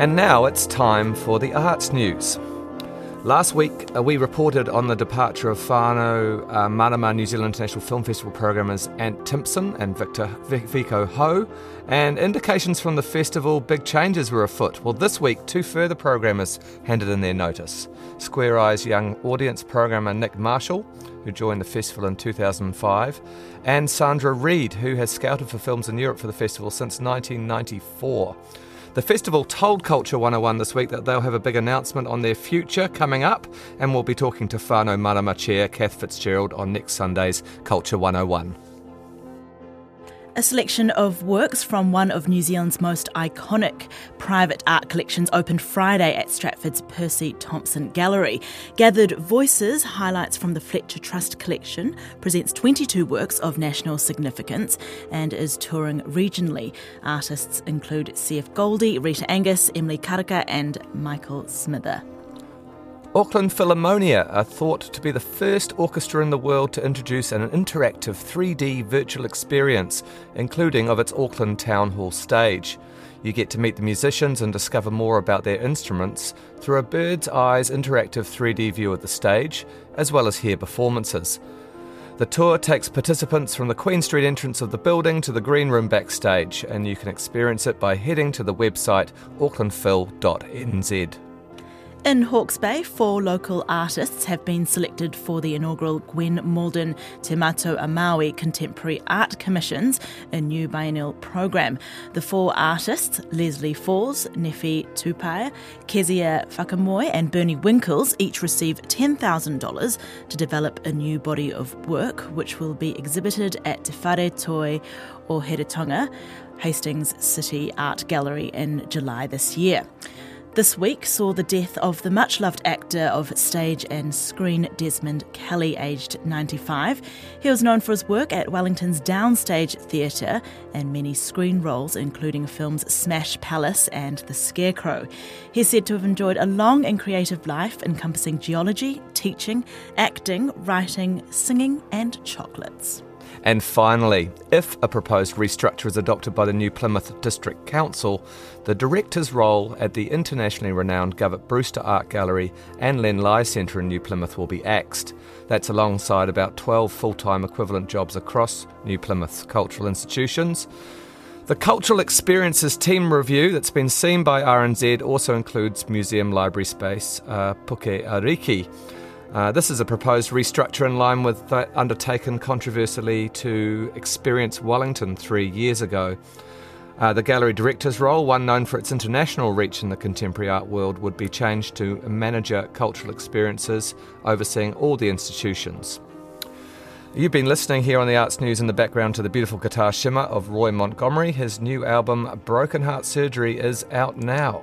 And now it's time for the arts news. Last week, uh, we reported on the departure of whānau uh, Marama New Zealand International Film Festival programmers Ant Timpson and Victor Vicci Ho, and indications from the festival big changes were afoot. Well, this week, two further programmers handed in their notice. Square Eye's young audience programmer Nick Marshall, who joined the festival in 2005, and Sandra Reed, who has scouted for films in Europe for the festival since 1994. The festival told Culture 101 this week that they'll have a big announcement on their future coming up, and we'll be talking to Whānau Marama Chair Kath Fitzgerald on next Sunday's Culture 101. A selection of works from one of New Zealand's most iconic private art collections opened Friday at Stratford's Percy Thompson Gallery. Gathered Voices highlights from the Fletcher Trust collection, presents 22 works of national significance, and is touring regionally. Artists include C.F. Goldie, Rita Angus, Emily Karaka, and Michael Smither. Auckland Philharmonia are thought to be the first orchestra in the world to introduce an interactive 3D virtual experience, including of its Auckland Town Hall stage. You get to meet the musicians and discover more about their instruments through a bird's eyes interactive 3D view of the stage, as well as hear performances. The tour takes participants from the Queen Street entrance of the building to the green room backstage, and you can experience it by heading to the website aucklandphil.nz. In Hawke's Bay, four local artists have been selected for the inaugural Gwen Malden Te Matau a Maui Contemporary Art Commissions, a new biennial program. The four artists, Leslie Falls, Nefi Tupai, Kezia Whakamoe, and Bernie Winkles, each receive $10,000 to develop a new body of work, which will be exhibited at Te Whare Toi o Heretaunga, Hastings City Art Gallery in July this year. This week saw the death of the much loved actor of stage and screen Desmond Kelly, aged 95. He was known for his work at Wellington's Downstage Theatre and many screen roles, including films Smash Palace and The Scarecrow. He's said to have enjoyed a long and creative life encompassing geology, teaching, acting, writing, singing, and chocolates. And finally, if a proposed restructure is adopted by the new Plymouth District Council, the director's role at the internationally renowned Govett Brewster Art Gallery and Len Lye Centre in New Plymouth will be axed. That's alongside about 12 full time equivalent jobs across New Plymouth's cultural institutions. The Cultural Experiences Team Review that's been seen by RNZ also includes museum library space, uh, Puke Ariki. Uh, this is a proposed restructure in line with that undertaken controversially to Experience Wellington three years ago. Uh, the gallery director's role, one known for its international reach in the contemporary art world, would be changed to manager cultural experiences, overseeing all the institutions. You've been listening here on the Arts News in the background to the beautiful guitar shimmer of Roy Montgomery. His new album, Broken Heart Surgery, is out now.